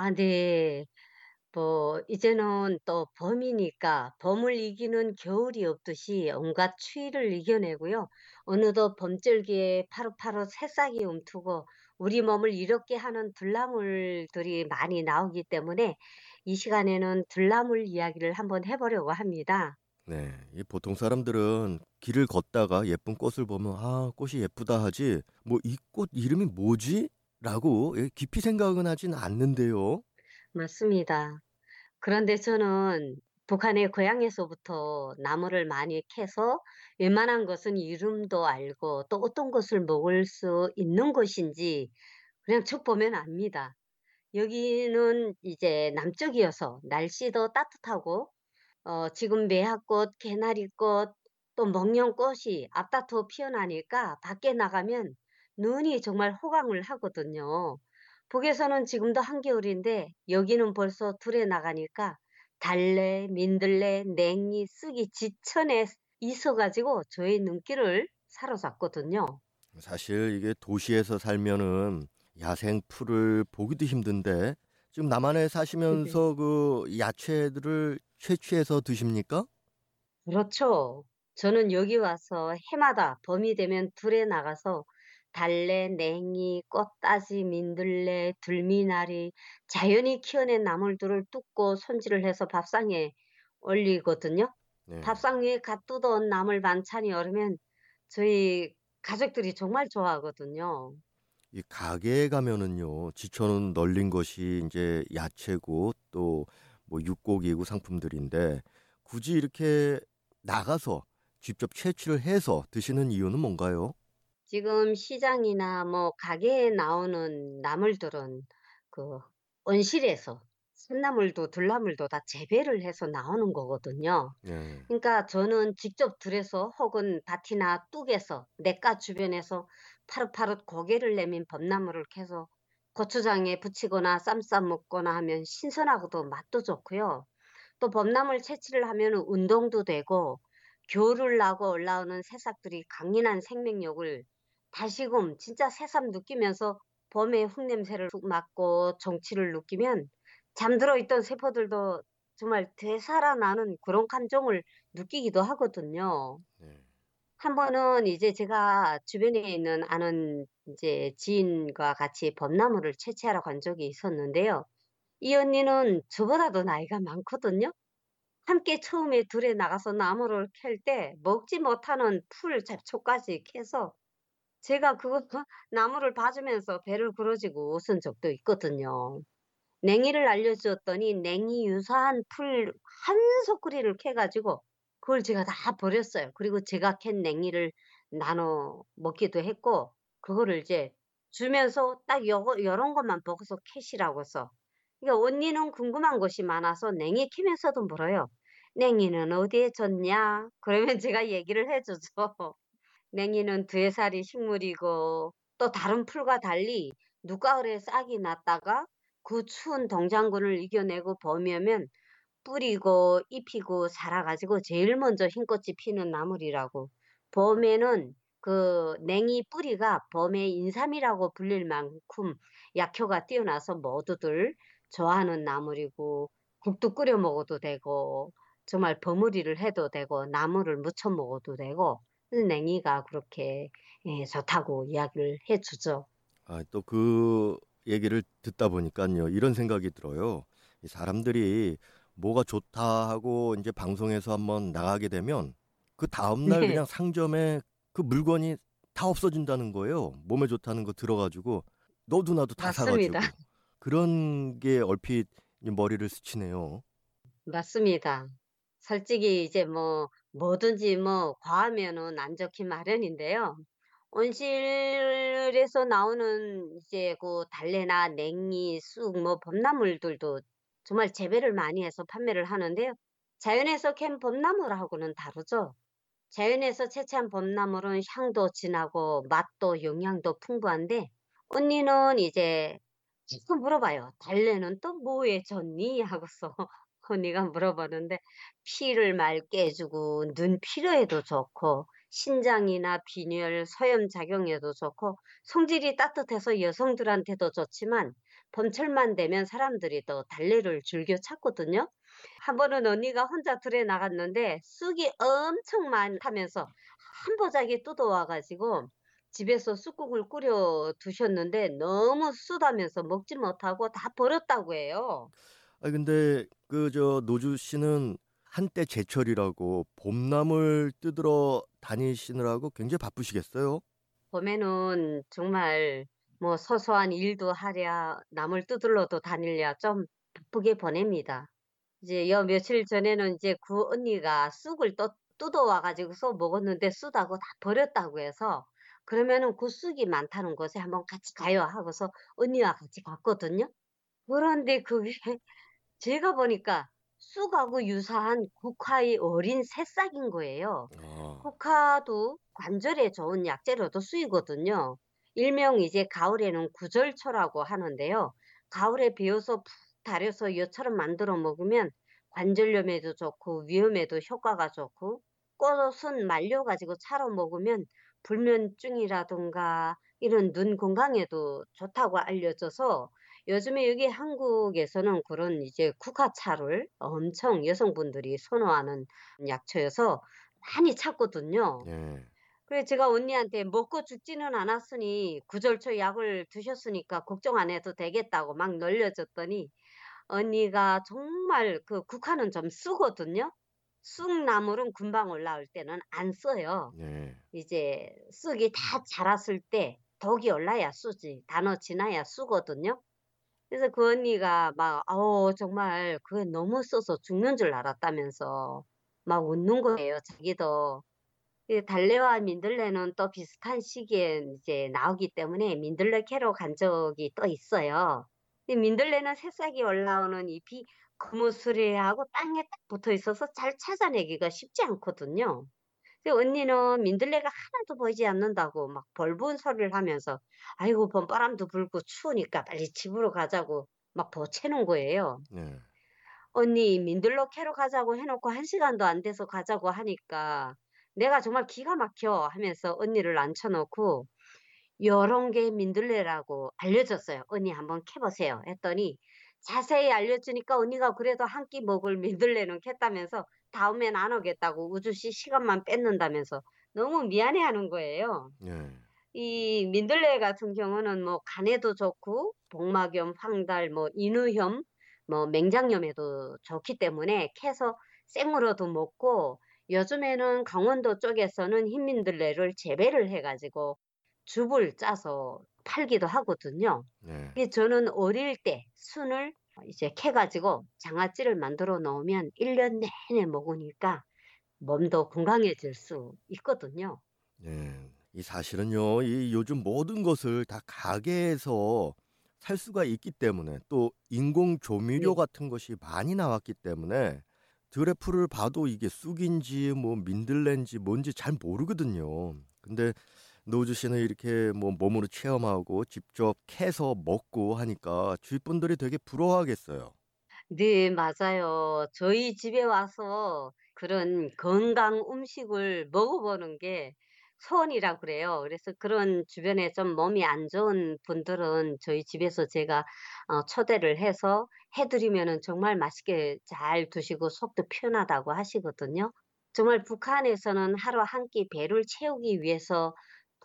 아, 네. 뭐, 이제는 또 봄이니까 봄을 이기는 겨울이 없듯이 온갖 추위를 이겨내고요. 어느덧 봄절기에 파릇파릇 새싹이 움트고 우리 몸을 이롭게 하는 들나물들이 많이 나오기 때문에 이 시간에는 들나물 이야기를 한번 해보려고 합니다. 네, 이 보통 사람들은 길을 걷다가 예쁜 꽃을 보면 아, 꽃이 예쁘다 하지 뭐 이 꽃 이름이 뭐지? 라고 예, 깊이 생각은 하진 않는데요. 맞습니다. 그런데 저는 북한의 고향에서부터 나무를 많이 캐서 웬만한 것은 이름도 알고 또 어떤 것을 먹을 수 있는 것인지 그냥 쭉 보면 압니다. 여기는 이제 남쪽이어서 날씨도 따뜻하고 어, 지금 매화꽃, 개나리꽃, 또 목련꽃이 앞다투어 피어나니까 밖에 나가면 눈이 정말 호강을 하거든요. 북에서는 지금도 한겨울인데 여기는 벌써 둘에 나가니까 달래, 민들레, 냉이, 쑥이 지천에 있어가지고 저의 눈길을 사로잡거든요. 사실 이게 도시에서 살면은 야생 풀을 보기도 힘든데 지금 남한에. 사시면서 그 야채들을 채취해서 드십니까? 그렇죠. 저는 여기 와서 해마다 봄이 되면 들에 나가서 달래, 냉이, 꽃따지, 민들레, 들미나리, 자연이 키워낸 나물들을 뜯고 손질을 해서 밥상에 올리거든요. 네. 밥상 위에 갓 뜯어온 나물 반찬이 오르면 저희 가족들이 정말 좋아하거든요. 이 가게에 가면은요, 지천은 널린 것이 이제 야채고 또 뭐 육고기고 상품들인데 굳이 이렇게 나가서 직접 채취를 해서 드시는 이유는 뭔가요? 지금 시장이나 뭐 가게에 나오는 나물들은 그 온실에서 산나물도 들나물도 다 재배를 해서 나오는 거거든요. 네. 그러니까 저는 직접 들에서 혹은 밭이나 뚝에서 냇가 주변에서 파릇파릇 고개를 내민 봄나물을 캐서 고추장에 부치거나 쌈싸 먹거나 하면 신선하고도 맛도 좋고요. 또 봄나물 채취를 하면 운동도 되고 겨울을 나고 올라오는 새싹들이 강인한 생명력을 다시금 진짜 새삼 느끼면서 봄의 흙냄새를 훅 맡고 정취를 느끼면 잠들어 있던 세포들도 정말 되살아나는 그런 감정을 느끼기도 하거든요. 네. 한 번은 이제 제가 주변에 있는 아는 이제 지인과 같이 벚나무를 채취하러 간 적이 있었는데요. 이 언니는 저보다도 나이가 많거든요. 함께 처음에 들에 나가서 나물을 캘 때 먹지 못하는 풀 잡초까지 캐서 제가 그거 나물을 봐주면서 배를 부여잡고 웃은 적도 있거든요. 냉이를 알려주었더니 냉이 유사한 풀 한 소쿠리를 캐가지고 그걸 제가 다 버렸어요. 그리고 제가 캔 냉이를 나눠 먹기도 했고 그거를 이제 주면서 딱 요거 요런 것만 보고서 캐시라고 써. 그러니까 언니는 궁금한 것이 많아서 냉이 캐면서도 물어요. "냉이는 어디에 졌냐?" 그러면 제가 얘기를 해 주죠. 냉이는 두해살이 식물이고 또 다른 풀과 달리 늦가을에 싹이 났다가 그 추운 동장군을 이겨내고 봄이 오면 뿌리고 잎이고 자라가지고 제일 먼저 흰꽃이 피는 나물이라고. 봄에는 그 냉이 뿌리가 봄의 인삼이라고 불릴 만큼 약효가 뛰어나서 모두들 좋아하는 나물이고 국도 끓여 먹어도 되고 정말 버무리를 해도 되고 나물을 무쳐 먹어도 되고 냉이가 그렇게 예, 좋다고 이야기를 해주죠. 아, 또 그 얘기를 듣다 보니까요, 이런 생각이 들어요. 이 사람들이 뭐가 좋다 하고 이제 방송에서 한번 나가게 되면 그 다음날 네, 그냥 상점에 그 물건이 다 없어진다는 거예요. 몸에 좋다는 거 들어가지고 너도 나도 다 맞습니다. 사가지고 그런 게 얼핏 이 머리를 스치네요. 맞습니다. 솔직히 이제 뭐 뭐든지 뭐 과하면은 안 좋기 마련인데요. 온실에서 나오는 이제 그 달래나 냉이, 쑥, 뭐 봄나물들도 정말 재배를 많이 해서 판매를 하는데요. 자연에서 캔 봄나물하고는 다르죠. 자연에서 채취한 봄나물은 향도 진하고 맛도 영양도 풍부한데 언니는 이제 자꾸 물어봐요. 달래는 또 뭐에 좋니? 하고서 언니가 물어보는데 피를 맑게 해주고 눈 피로에도 좋고 신장이나 빈혈, 서염 작용에도 좋고 성질이 따뜻해서 여성들한테도 좋지만 봄철만 되면 사람들이 또 달래를 즐겨 찾거든요. 한 번은 언니가 혼자 들에 나갔는데 쑥이 엄청 많다면서 한 보자기 뜯어와 가지고 집에서 쑥국을 끓여 두셨는데 너무 쓰다면서 먹지 못하고 다 버렸다고 해요. 아 근데 그 저 노주 씨는 한때 제철이라고 봄나물 뜯으러 다니시느라고 굉장히 바쁘시겠어요? 봄에는 정말 뭐 소소한 일도 하랴 나물 뜯으러도 다니랴 좀 바쁘게 보냅니다. 이제 여 며칠 전에는 이제 그 언니가 쑥을 또 뜯어와 가지고서 먹었는데 쑥하고 다 버렸다고 해서 그러면은 그 쑥이 많다는 곳에 한번 같이 가요 하고서 언니와 같이 갔거든요. 그런데 그게 제가 보니까 쑥하고 유사한 국화의 어린 새싹인 거예요. 아. 국화도 관절에 좋은 약재로도 쓰이거든요. 일명 이제 가을에는 구절초라고 하는데요. 가을에 베어서 푹 달여서 엿처럼 만들어 먹으면 관절염에도 좋고 위염에도 효과가 좋고 꽃은 말려 가지고 차로 먹으면 불면증이라든가 이런 눈 건강에도 좋다고 알려져서 요즘에 여기 한국에서는 그런 이제 국화차를 엄청 여성분들이 선호하는 약초여서 많이 찾거든요. 네. 그래 제가 언니한테 먹고 죽지는 않았으니 구절초 약을 드셨으니까 걱정 안 해도 되겠다고 막 놀려줬더니 언니가 정말 그 국화는 좀 쓰거든요. 쑥나물은 금방 올라올 때는 안 써요. 네. 이제 쑥이 다 자랐을 때 덕이 올라야 쓰지. 단어 지나야 쓰거든요. 그래서 그 언니가 막 "어우 정말 그게 너무 써서 죽는 줄 알았다."면서 막 웃는 거예요 자기도. 이 달래와 민들레는 또 비슷한 시기에 이제 나오기 때문에 민들레 캐러 간 적이 또 있어요. 이 민들레는 새싹이 올라오는 잎이 거무스레하고 땅에 딱 붙어 있어서 잘 찾아내기가 쉽지 않거든요. 근데 언니는 민들레가 하나도 보이지 않는다고 막 벌분 소리를 하면서 아이고 봄바람도 불고 추우니까 빨리 집으로 가자고 막 보채는 거예요. 네. 언니 민들레 캐러 가자고 해놓고 한 시간도 안 돼서 가자고 하니까 내가 정말 기가 막혀 하면서 언니를 앉혀놓고 요런 게 민들레라고 알려줬어요. "언니 한번 캐보세요." 했더니 자세히 알려주니까 언니가 그래도 한 끼 먹을 민들레는 캤다면서 다음엔 안 오겠다고 우주시 시간만 뺏는다면서 너무 미안해하는 거예요. 네. 이 민들레 같은 경우는 뭐 간에도 좋고 복막염, 황달, 뭐 인후염, 뭐 맹장염에도 좋기 때문에 캐서 생으로도 먹고 요즘에는 강원도 쪽에서는 흰민들레를 재배를 해 가지고 즙을 짜서 팔기도 하거든요. 네. 이 저는 어릴 때 순을 이제 캐 가지고 장아찌를 만들어 놓으면 1년 내내 먹으니까 몸도 건강해질 수 있거든요. 네. 이 사실은요. 이 요즘 모든 것을 다 가게에서 살 수가 있기 때문에 또 인공 조미료 네. 같은 것이 많이 나왔기 때문에 드래프를 봐도 이게 쑥인지 뭐 민들레인지 뭔지 잘 모르거든요. 근데 노주 씨는 이렇게 뭐 몸으로 체험하고 직접 캐서 먹고 하니까 주위 분들이 되게 부러워하겠어요. 네 맞아요. 저희 집에 와서 그런 건강 음식을 먹어보는 게 소원이라 그래요. 그래서 그런 주변에 좀 몸이 안 좋은 분들은 저희 집에서 제가 어 초대를 해서 해 드리면은 정말 맛있게 잘 드시고 속도 편하다고 하시거든요. 정말 북한에서는 하루 한 끼 배를 채우기 위해서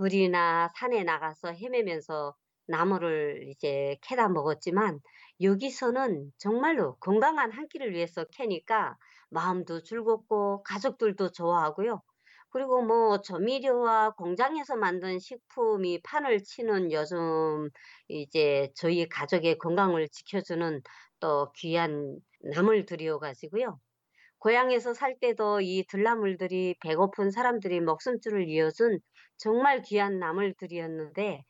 들이나 산에 나가서 헤매면서 나무를 이제 캐다 먹었지만 여기서는 정말로 건강한 한 끼를 위해서 캐니까 마음도 즐겁고 가족들도 좋아하고요. 그리고 뭐 조미료와 공장에서 만든 식품이 판을 치는 요즘 이제 저희 가족의 건강을 지켜주는 또 귀한 나물 들여 가지고요. 고향에서 살 때도 이 들나물들이 배고픈 사람들이 먹숨줄을 이어준 정말 귀한 나물들이었는데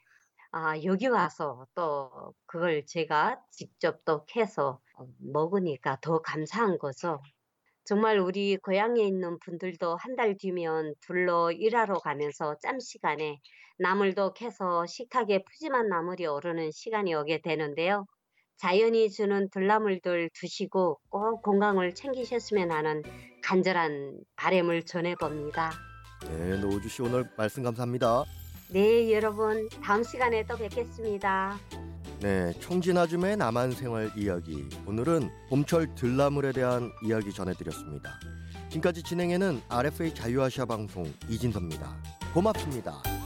아 여기 와서 또 그걸 제가 직접 또 캐서 어 먹으니까 더 감사한 거죠. 정말 우리 고향에 있는 분들도 한 달 뒤면 둘러 일하러 가면서 짬 시간에 나물도 캐서 식탁에 푸짐한 나물이 오르는 시간이 오게 되는데요. 자연이 주는 들나물들 드시고 꼭 건강을 챙기셨으면 하는 간절한 바람을 전해 봅니다. 네, 노우주 씨 오늘 말씀 감사합니다. 네, 여러분 다음 시간에 또 뵙겠습니다. 네, 청진아줌의 남한 생활 이야기. 오늘은 봄철 들나물에 대한 이야기 전해드렸습니다. 지금까지 진행에는 RFA 자유아시아 방송 이진섭입니다. 고맙습니다.